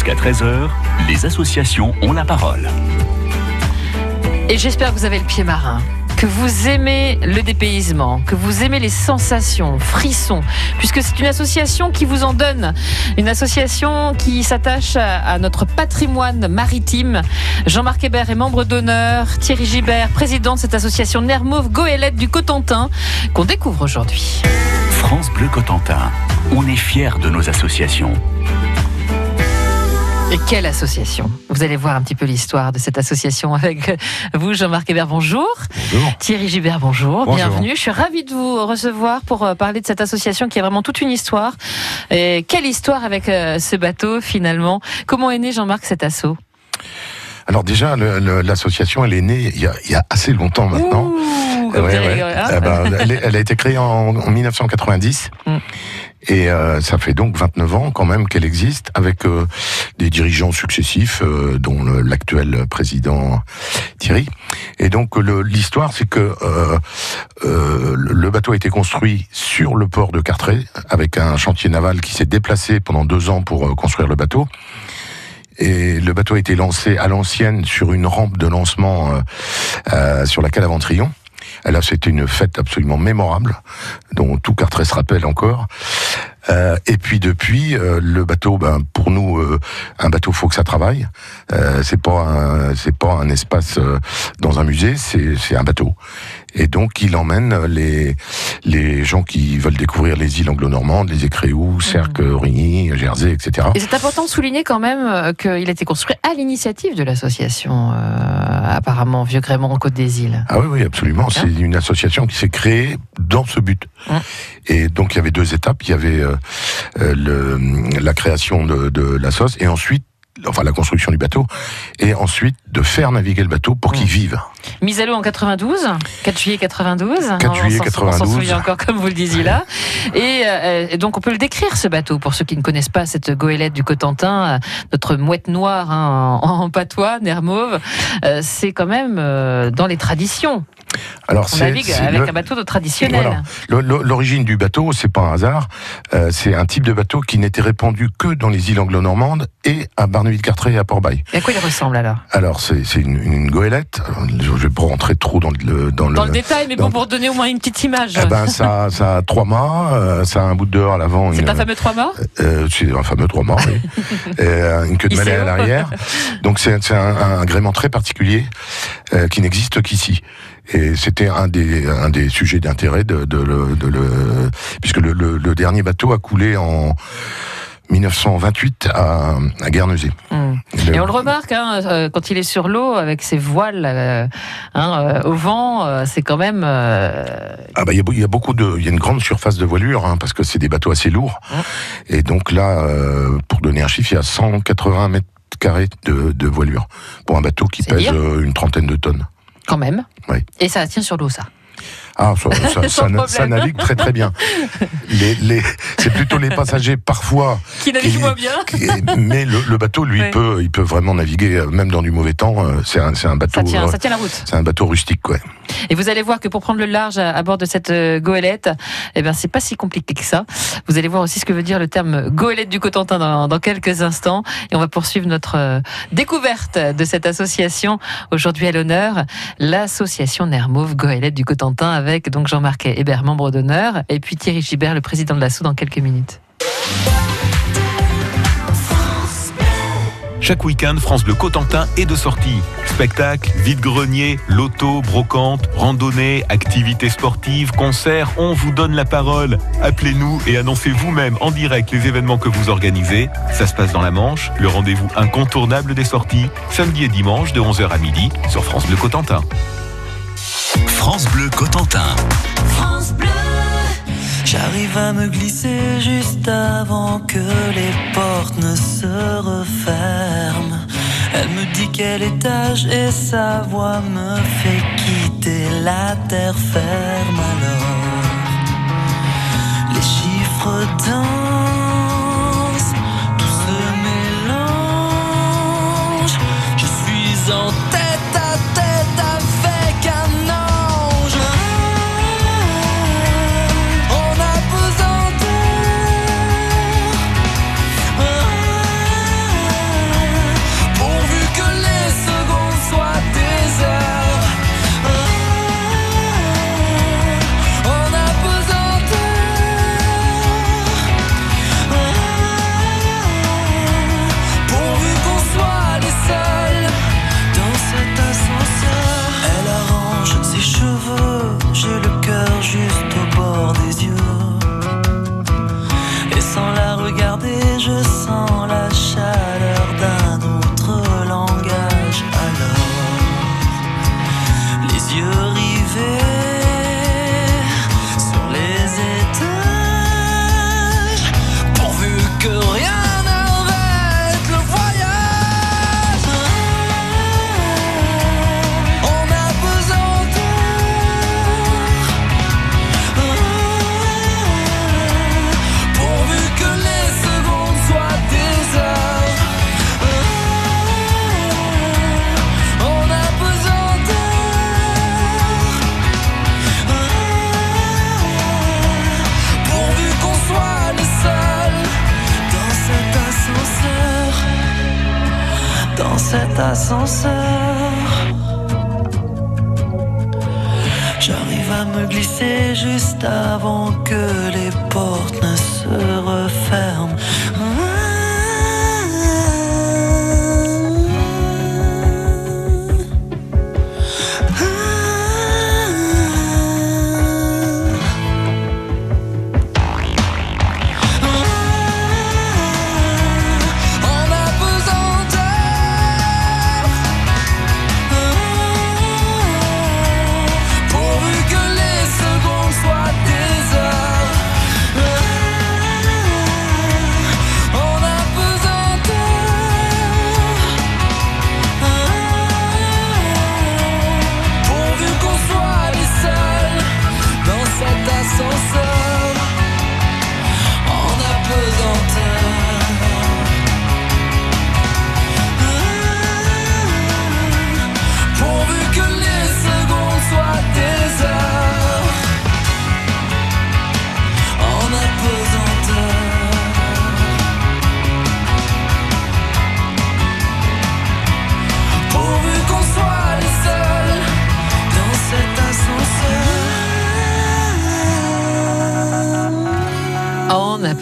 Jusqu'à 13h, les associations ont la parole. Et j'espère que vous avez le pied marin que vous aimez le dépaysement, que vous aimez les sensations, frissons, puisque c'est une association qui vous en donne, une association qui s'attache à notre patrimoine maritime. Jean-Marc Hébert est membre d'honneur, Thierry Gibert, président de cette association Nermauve Goélette du Cotentin, qu'on découvre aujourd'hui. France Bleu Cotentin, on est fiers de nos associations. Et quelle association Vous allez voir un petit peu l'histoire de cette association avec vous, Jean-Marc Hébert, bonjour. Bonjour. Thierry Gibert, bonjour. Bonjour. Bienvenue. Je suis ravie de vous recevoir pour euh, parler de cette association qui a vraiment toute une histoire. Et quelle histoire avec euh, ce bateau finalement? Comment est né Jean-Marc cet assaut? Alors déjà, l'association, elle est née il y a, il y a assez longtemps maintenant. Ouh, Ouais, ouais. hein Eh ben, elle, est- elle a été créée en, en 1990. Mm. Et euh, ça fait donc 29 ans quand même qu'elle existe, avec euh, des dirigeants successifs, euh, dont l'actuel président Thierry. Et donc l'histoire, c'est que le bateau a été construit sur le port de Cartré, avec un chantier naval qui s'est déplacé pendant deux ans pour construire le bateau. Et le bateau a été lancé à l'ancienne sur une rampe de lancement sur la cale Aventrillon. Et là, c'était une fête absolument mémorable, dont tout Cartré se rappelle encore. Euh, et puis depuis, euh, le bateau, ben, pour nous, euh, un bateau, faut que ça travaille. C'est pas un, c'est pas un espace dans un musée, c'est c'est un bateau. Et donc, il emmène les les gens qui veulent découvrir les îles anglo-normandes, les Écréous, Cerques, Rigny, Jersey, etc. Et c'est important de souligner quand même euh, qu'il a été construit à l'initiative de l'association, euh, apparemment Vieux Grémont en Côte des Îles. Ah oui, oui, absolument. C'est une association qui s'est créée dans ce but. Mm. Et donc il y avait deux étapes. Il y avait euh, euh, le, la création de, de la sauce et ensuite, enfin la construction du bateau, et ensuite de faire naviguer le bateau pour qu'il vive. Mise à l'eau en 92, 4 juillet 92. 4 juillet on s'en- On s'en 92. souvient encore comme vous le disiez là. Et, euh, et donc on peut le décrire ce bateau pour ceux qui ne connaissent pas cette goélette du Cotentin, euh, notre mouette noire hein, en, en patois, Nermauve. Euh, c'est quand même euh, dans les traditions. Alors On navigue avec un bateau de traditionnel. Voilà. Le- le- L'origine du bateau, c'est pas un hasard. Euh, c'est un type de bateau qui n'était répandu que dans les îles anglo-normandes et à Barneville-Cartré et à Port-Bail. Et à quoi il ressemble alors? Alors c'est une, une goélette. Alors, Je vais pas rentrer trop dans le dans le, Dans le détail, mais bon, dans- pour donner au moins une petite image. Eh ben, ça, ça a trois mâts, euh, ça a un bout de dehors à l'avant. c'est un fameux trois morts euh, c'est un fameux trois mâts, oui. Et, une queue de sait à l'arrière. Donc c'est un, un agrément très particulier euh, qui n'existe qu'ici. Et c'était un des, un des sujets d'intérêt de, de, le, de le, puisque le, le, le dernier bateau a coulé en 1928 à, à Guernesey. Le- Et on le remarque hein, euh, quand il est sur l'eau avec ses voiles euh, hein, euh, au vent, c'est quand même. euh, Ah bah il y, a y beaucoup de, il y a une grande surface de voilure hein, parce que c'est des bateaux assez lourds. Ouais. Et donc là, euh, pour donner un chiffre, il y a 180 mètres carrés de, de voilure pour un bateau qui pèse une trentaine de tonnes. Quand même. Oui. Et ça tient sur l'eau, ça. Ah, ça, ça, Sans ça, ça problème. navigue très très bien. Les, les, c'est plutôt les passagers parfois. Qui navigue qui- moins bien. qui- mais le, le bateau, lui, peut, il peut vraiment naviguer euh, même dans du mauvais temps. euh, C'est un, bateau. Ça tient, euh, ça tient la route. C'est un bateau rustique, quoi. Et vous allez voir que pour prendre le large à, à bord de cette euh, goélette, eh ben c'est pas si compliqué que ça. Vous allez voir aussi ce que veut dire le terme goélette du Cotentin dans, dans quelques instants. Et on va poursuivre notre euh, découverte de cette association. Aujourd'hui à l'honneur, l'association Nermauve Goélette du Cotentin avec donc Jean-Marc Hébert, membre d'honneur, et puis Thierry Gibert, le président de l'assaut dans quelques minutes. Chaque week-end, France Bleu Cotentin est de sortie. Spectacles, vide-grenier, loto, brocante, randonnée, activités sportives, concerts, on vous donne la parole. Appelez-nous et annoncez vous-même en direct les événements que vous organisez. Ça se passe dans la Manche, le rendez-vous incontournable des sorties, samedi et dimanche de 11h à midi sur France Bleu Cotentin. France Bleu Cotentin. J'arrive à me glisser juste avant que les portes ne se referment. Elle me dit quel étage et sa voix me fait quitter la terre ferme alors. Les chiffres dansent, tout se mélange. Je suis en J'arrive à me glisser juste avant que les portes ne se referment.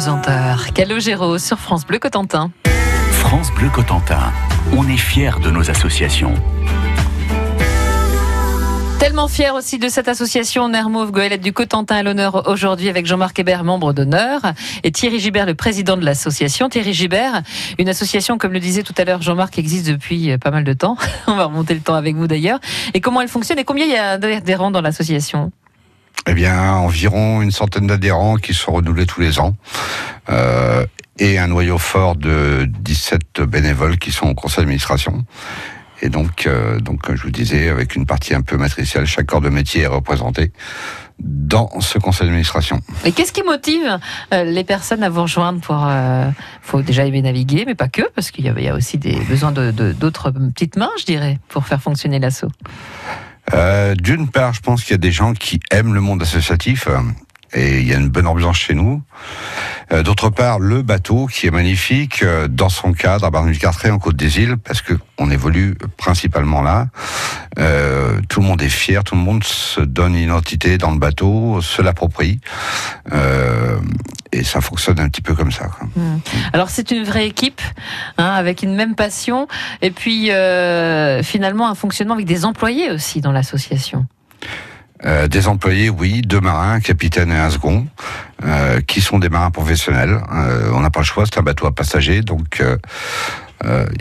20h. Calogero sur France Bleu Cotentin. France Bleu Cotentin, on est fiers de nos associations. Tellement fier aussi de cette association Nermauve Goélette du Cotentin à l'honneur aujourd'hui avec Jean-Marc Hébert, membre d'honneur, et Thierry Gibert, le président de l'association. Thierry Gibert, une association, comme le disait tout à l'heure Jean-Marc, existe depuis euh, pas mal de temps. On va remonter le temps avec vous d'ailleurs. Et comment elle fonctionne et combien il y a d'adhérents dans l'association? Eh bien, environ une centaine d'adhérents qui sont renouvelés tous les ans. Euh, et un noyau fort de 17 bénévoles qui sont au conseil d'administration. Et donc, euh, donc, comme je vous disais, avec une partie un peu matricielle, chaque corps de métier est représenté dans ce conseil d'administration. Et qu'est-ce qui motive euh, les personnes à vous rejoindre pour faut déjà aimer naviguer, mais pas que, parce qu'il y a, aussi des besoins de de- d'autres petites mains, je dirais, pour faire fonctionner l'assaut? Euh, D'une part, je pense qu'il y a des gens qui aiment le monde associatif. euh, Et il y a une bonne ambiance chez nous. Euh, D'autre part, le bateau qui est magnifique euh, dans son cadre à Barneville-Carteret en Côte des Îles, parce que on évolue principalement là. Euh, tout le monde est fier, tout le monde se donne une identité dans le bateau, se l'approprie, et ça fonctionne un petit peu comme ça. quoi. Alors c'est une vraie équipe, hein, avec une même passion, et puis finalement un fonctionnement avec des employés aussi dans l'association. Euh, des employés, oui, deux marins, un capitaine et un second, euh, qui sont des marins professionnels. Euh, on n'a pas le choix, c'est un bateau à passagers, donc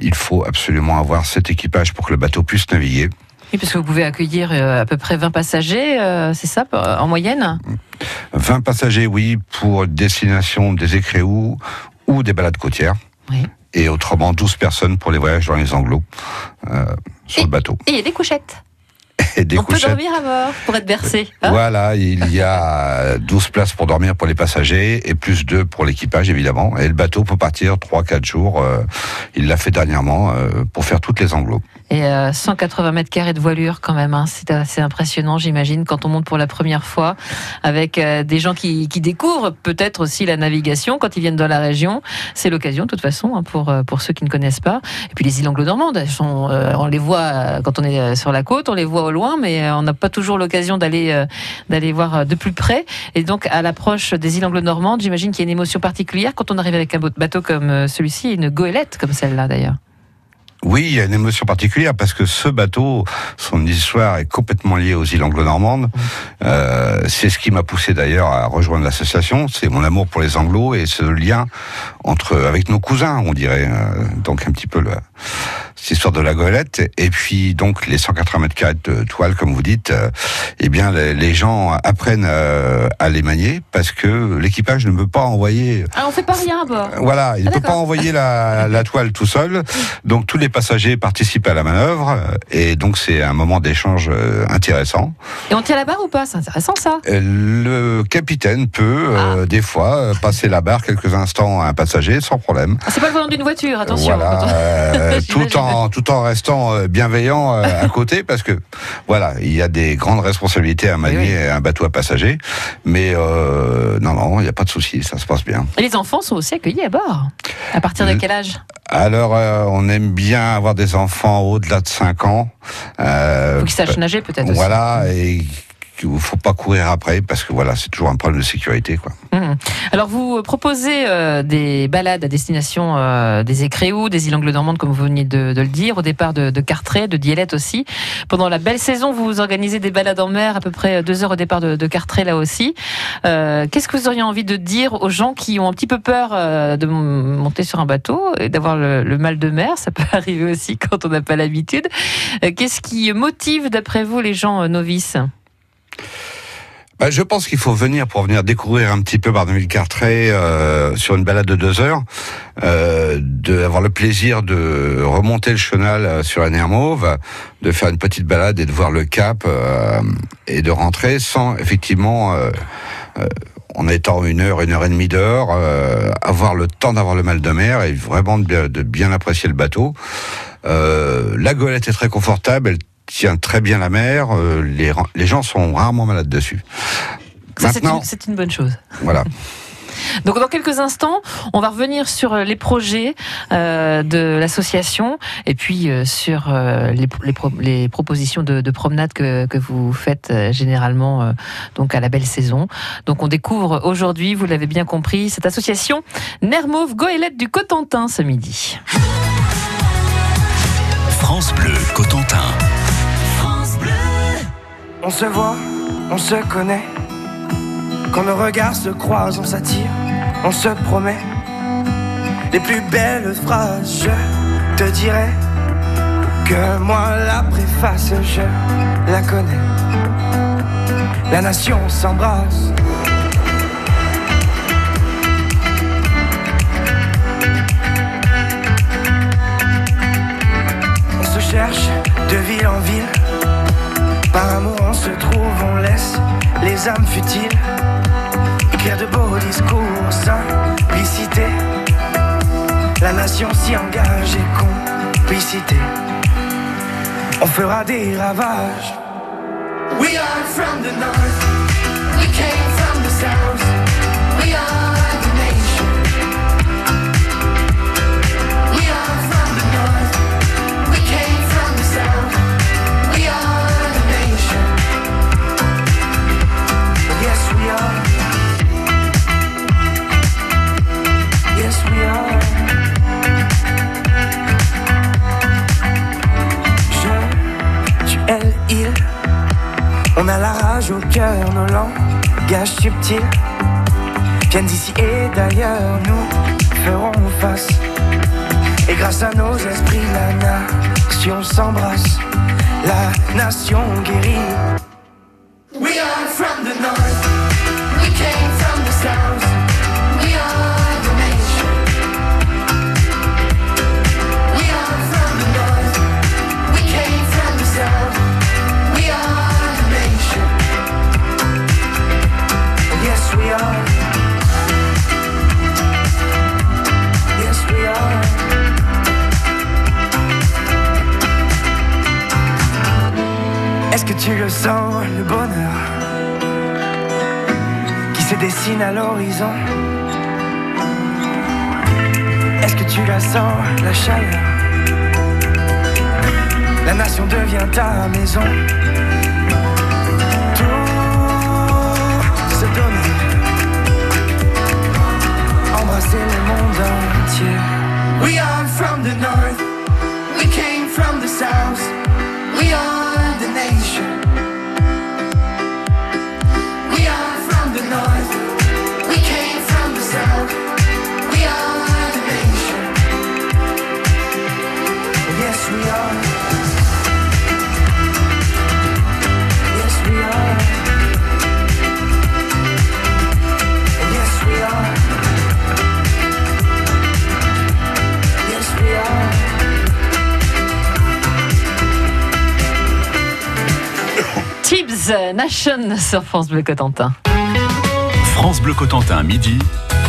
il faut absolument avoir cet équipage pour que le bateau puisse naviguer. Oui, parce que vous pouvez accueillir à peu près 20 passagers, c'est ça, en moyenne? 20 passagers, oui, pour destination des écréous ou des balades côtières. Oui. Et autrement, 12 personnes pour les voyages dans les anglos euh, sur Et- le bateau. Et il y a des couchettes. Et des On peut dormir à bord pour être bercé. hein Voilà, il y a 12 places pour dormir pour les passagers et plus 2 pour l'équipage évidemment. Et le bateau peut partir 3-4 jours. euh, il l'a fait dernièrement euh, pour faire toutes les anglos. Et euh, 180 mètres carrés de voilure quand même, hein. c'est assez impressionnant j'imagine quand on monte pour la première fois avec euh, des gens qui, qui découvrent peut-être aussi la navigation quand ils viennent dans la région. C'est l'occasion de toute façon hein, pour, euh, pour ceux qui ne connaissent pas. Et puis les îles anglo-normandes, elles sont, euh, on les voit euh, quand on est euh, sur la côte, on les voit au loin, mais euh, on n'a pas toujours l'occasion d'aller euh, d'aller voir euh, de plus près. Et donc à l'approche des îles anglo-normandes, j'imagine qu'il y a une émotion particulière quand on arrive avec un bateau comme celui-ci, une goélette comme celle-là d'ailleurs. Oui, il y a une émotion particulière parce que ce bateau, son histoire est complètement liée aux îles anglo-normandes. Euh, c'est ce qui m'a poussé d'ailleurs à rejoindre l'association. C'est mon amour pour les anglos et ce lien entre avec nos cousins, on dirait. Donc un petit peu le, cette histoire de la goélette. Et puis donc les 180 mètres carrés de toile, comme vous dites, euh, eh bien les, les gens apprennent euh, à les manier parce que l'équipage ne peut pas envoyer Ah, on fait pas rien à bord. voilà, il ne Ah, peut pas envoyer la, la toile tout seul. Donc tous les passagers participent à la manœuvre euh, et donc c'est un moment d'échange euh, intéressant. Et on tire la barre ou pas? C'est intéressant ça. Euh, Le capitaine peut Ah. euh, des fois euh, passer la barre quelques instants à un passager sans problème. Ah, C'est pas le volant d'une voiture, attention. Voilà, euh, tout J'imagine. En tout en restant euh, bienveillant euh, à côté parce que voilà, il y a des grandes responsabilités à manier Oui, un bateau à passagers, mais euh, non non, il n'y a pas de souci, ça se passe bien. Et les enfants sont aussi accueillis à bord? À partir de quel âge? Alors, euh, on aime bien avoir des enfants au-delà de 5 ans. Euh, Faut qu'ils sachent nager peut-être. Voilà, et il ne faut pas courir après parce que voilà, c'est toujours un problème de sécurité. Quoi. Mmh. Alors vous proposez euh, des balades à destination euh, des Écréous, des îles Angles-Normandes, comme vous venez de, le dire, au départ de, de de Dielette aussi. Pendant la belle saison, vous organisez des balades en mer, à peu près deux heures au départ de, de là aussi. Euh, qu'est-ce que vous auriez envie de dire aux gens qui ont un petit peu peur de monter sur un bateau et d'avoir le, mal de mer? Ça peut arriver aussi quand on n'a pas l'habitude. Qu'est-ce qui motive, d'après vous, les gens novices? Bah, je pense qu'il faut venir pour venir découvrir un petit peu Barneville-Carteret euh, sur une balade de deux heures, euh, d'avoir le plaisir de remonter le chenal euh, sur la Nermauve, de faire une petite balade et de voir le cap euh, et de rentrer sans effectivement euh, en étant une heure, une heure et demie d'heure, avoir le temps d'avoir le mal de mer et vraiment de bien, de bien apprécier le bateau. la golette est très confortable, elle tient très bien la mer. Euh, les, les gens sont rarement malades dessus. Maintenant, c'est une, bonne chose. Voilà. Donc dans quelques instants, on va revenir sur euh, les projets euh, de l'association et puis euh, sur euh, les, les, les, propositions de, de promenade que, que, vous faites euh, généralement euh, donc à la belle saison. Donc on découvre aujourd'hui, vous l'avez bien compris, cette association Nermauve Goélette du Cotentin ce midi. France Bleu Cotentin. On se voit, on se connaît. Quand nos regards se croisent, on s'attire, on se promet. Les plus belles phrases, je te dirai que moi la préface, je la connais. La nation s'embrasse. On se cherche de ville en ville par amour on se trouve, on laisse les âmes futiles écrire de beaux discours, simplicité. La nation s'y engage et complicité. On fera des ravages. We are from the north, we came from the south, we are. A la rage au cœur, nos langages subtils viennent d'ici et d'ailleurs, nous ferons face. Et grâce à nos esprits, la nation s'embrasse, la nation guérit. Tu le sens, le bonheur qui se dessine à l'horizon? Est-ce que tu la sens, la chaleur? La nation devient ta maison. Tout se donner, embrasser le monde entier. We are from the north, we came from the south, Sur France Bleu Cotentin. France Bleu Cotentin, midi,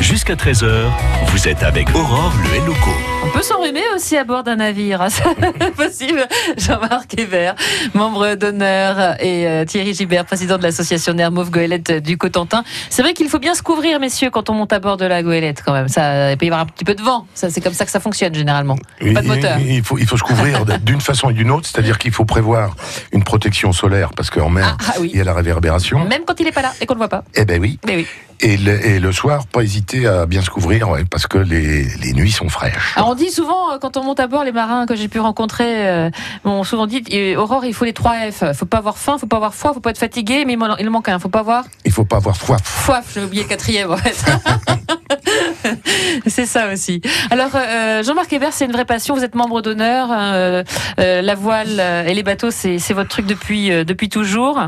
jusqu'à 13h, vous êtes avec Aurore le Loco. On peut s'enrhumer aussi à bord d'un navire, hein, c'est possible. Jean-Marc Hébert, membre d'honneur, et euh, Thierry Gibert, président de l'association Nermove Goélette du Cotentin. C'est vrai qu'il faut bien se couvrir, messieurs, quand on monte à bord de la goélette, quand même. Ça, il peut y avoir un petit peu de vent. Ça, c'est comme ça que ça fonctionne généralement. Pas de moteur. Il faut, il faut se couvrir d'une façon et d'une autre, c'est-à-dire qu'il faut prévoir une protection solaire parce qu'en mer, Ah, ah oui. il y a la réverbération. Même quand il est pas là et qu'on le voit pas. Eh ben oui. Mais oui. Et le, et le soir, pas hésiter à bien se couvrir ouais, parce que les, les nuits sont fraîches. Alors on dit souvent, euh, quand on monte à bord, les marins que j'ai pu rencontrer euh, m'ont souvent dit euh, Aurore, il faut les trois F. Faut pas avoir faim, faut pas avoir froid, faut pas être fatigué, mais il manque un. Faut pas avoir Il faut pas avoir soif. Foif, j'ai oublié le quatrième en fait. c'est ça aussi. Alors euh, Jean-Marc Hébert, c'est une vraie passion. Vous êtes membre d'honneur. euh, euh, la voile euh, et les bateaux, c'est votre truc depuis euh, depuis toujours.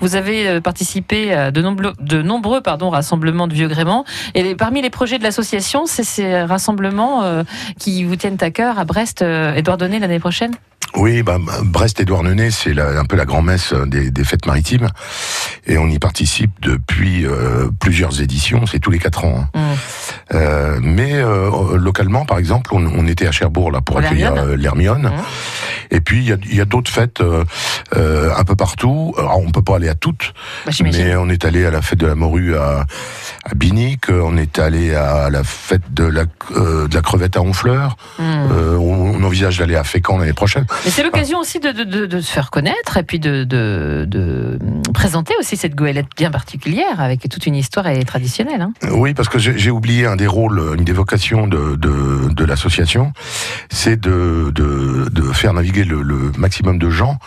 Vous avez euh, participé à de nombreux de nombreux pardon rassemblements de vieux gréments. Et parmi les projets de l'association, c'est ces rassemblements euh, qui vous tiennent à cœur à Brest euh, et Douarnenez l'année prochaine? Oui, bah, Brest et Douarnenez, c'est un peu la grand-messe des, des fêtes maritimes. Et on y participe depuis euh, plusieurs éditions, c'est tous les quatre ans. hein. Mm. Euh, mais euh, localement, par exemple, on, on était à Cherbourg là pour accueillir l'Hermione. euh. Mhm. Et puis il y a, d'autres fêtes euh, euh, un peu partout. Alors on peut pas aller à toutes, Bah, mais on est allé à la fête de la morue à, à Binic, on est allé à la fête de la, euh, de la crevette à Honfleur. Mm. Euh, on, on envisage d'aller à Fécamp l'année prochaine. Mais c'est l'occasion aussi de, de, de, de se faire connaître et puis de, présenter aussi cette goélette bien particulière avec toute une histoire et traditionnelle. Hein. Oui, parce que j'ai oublié un des rôles, une des vocations de, l'association, c'est de, faire naviguer le, le maximum de gens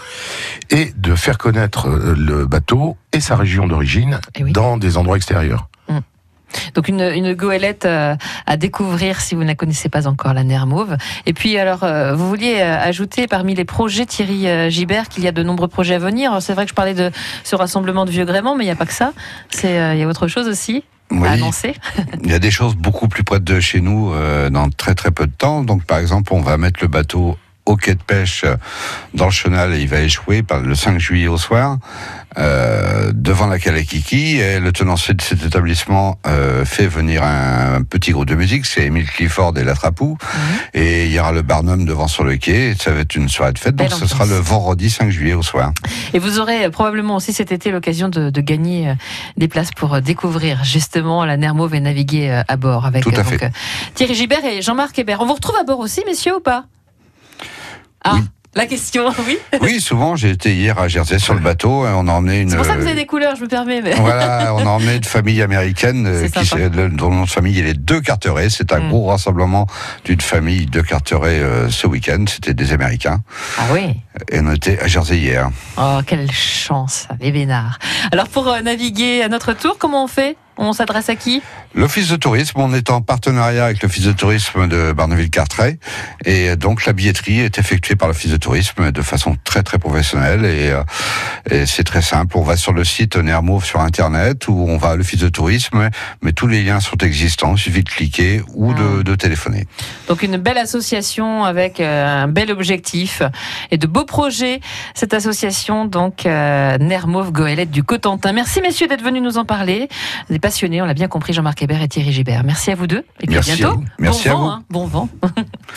et de faire connaître euh, le bateau et sa région d'origine Eh oui. dans des endroits extérieurs. Donc une, une goélette euh, à découvrir si vous ne la connaissez pas encore, la Nermauve. Et puis alors, euh, vous vouliez euh, ajouter parmi les projets, Thierry euh, Gibert, qu'il y a de nombreux projets à venir. C'est vrai que je parlais de ce rassemblement de vieux gréments, mais il n'y a pas que ça. C'est Il y a autre chose aussi Oui, à annoncer. il y a des choses beaucoup plus près de chez nous euh, dans très très peu de temps. Donc par exemple, on va mettre le bateau au quai de pêche euh, dans le chenal et il va échouer par le 5 juillet au soir euh, devant la Kalakiki et le tenancier de cet établissement euh, fait venir un, petit groupe de musique, c'est Emile Clifford et la Trapou. Et il y aura le Barnum devant sur le quai. Et ça va être une soirée de fête. Donc ce sera le vendredi 5 juillet au soir. Et vous aurez euh, probablement aussi cet été l'occasion de, de gagner euh, des places pour découvrir justement la Nermauve et naviguer à bord avec Tout à fait. Thierry Gibert et Jean-Marc Hébert. On vous retrouve à bord aussi, messieurs, ou pas? Ah, Oui. la question, oui. Oui, souvent j'ai été hier à Jersey sur le bateau et on a emmené une C'est pour ça que vous avez des couleurs, je me permets. Mais... Voilà, on a emmené une famille américaine euh, qui, dont le nom de famille est les Deux Carteret. C'est un Mm. gros rassemblement d'une famille de Carteret euh, ce week-end. C'était des Américains. Ah oui. Et on était à Jersey hier. Oh, quelle chance, les Vénards. Alors, pour euh, naviguer à notre tour, comment on fait? On s'adresse à qui L'Office de tourisme, on est en partenariat avec l'Office de tourisme de Barneville-Carteret. Et donc la billetterie est effectuée par l'Office de tourisme de façon très très professionnelle. Et, euh, et c'est très simple. On va sur le site Nermove sur Internet ou on va à l'Office de tourisme. Mais tous les liens sont existants. Il suffit de cliquer ou de, de téléphoner. Donc, une belle association avec euh, un bel objectif et de beaux projets. Cette association, donc, euh, Nermauve Goélette du Cotentin. Merci, messieurs, d'être venus nous en parler. Des passionnés, on l'a bien compris, Jean-Marc Hébert et Thierry Gibert. Merci à vous deux. Et puis Merci à bientôt. à vous. Merci bon à vent, vous. hein, bon vent.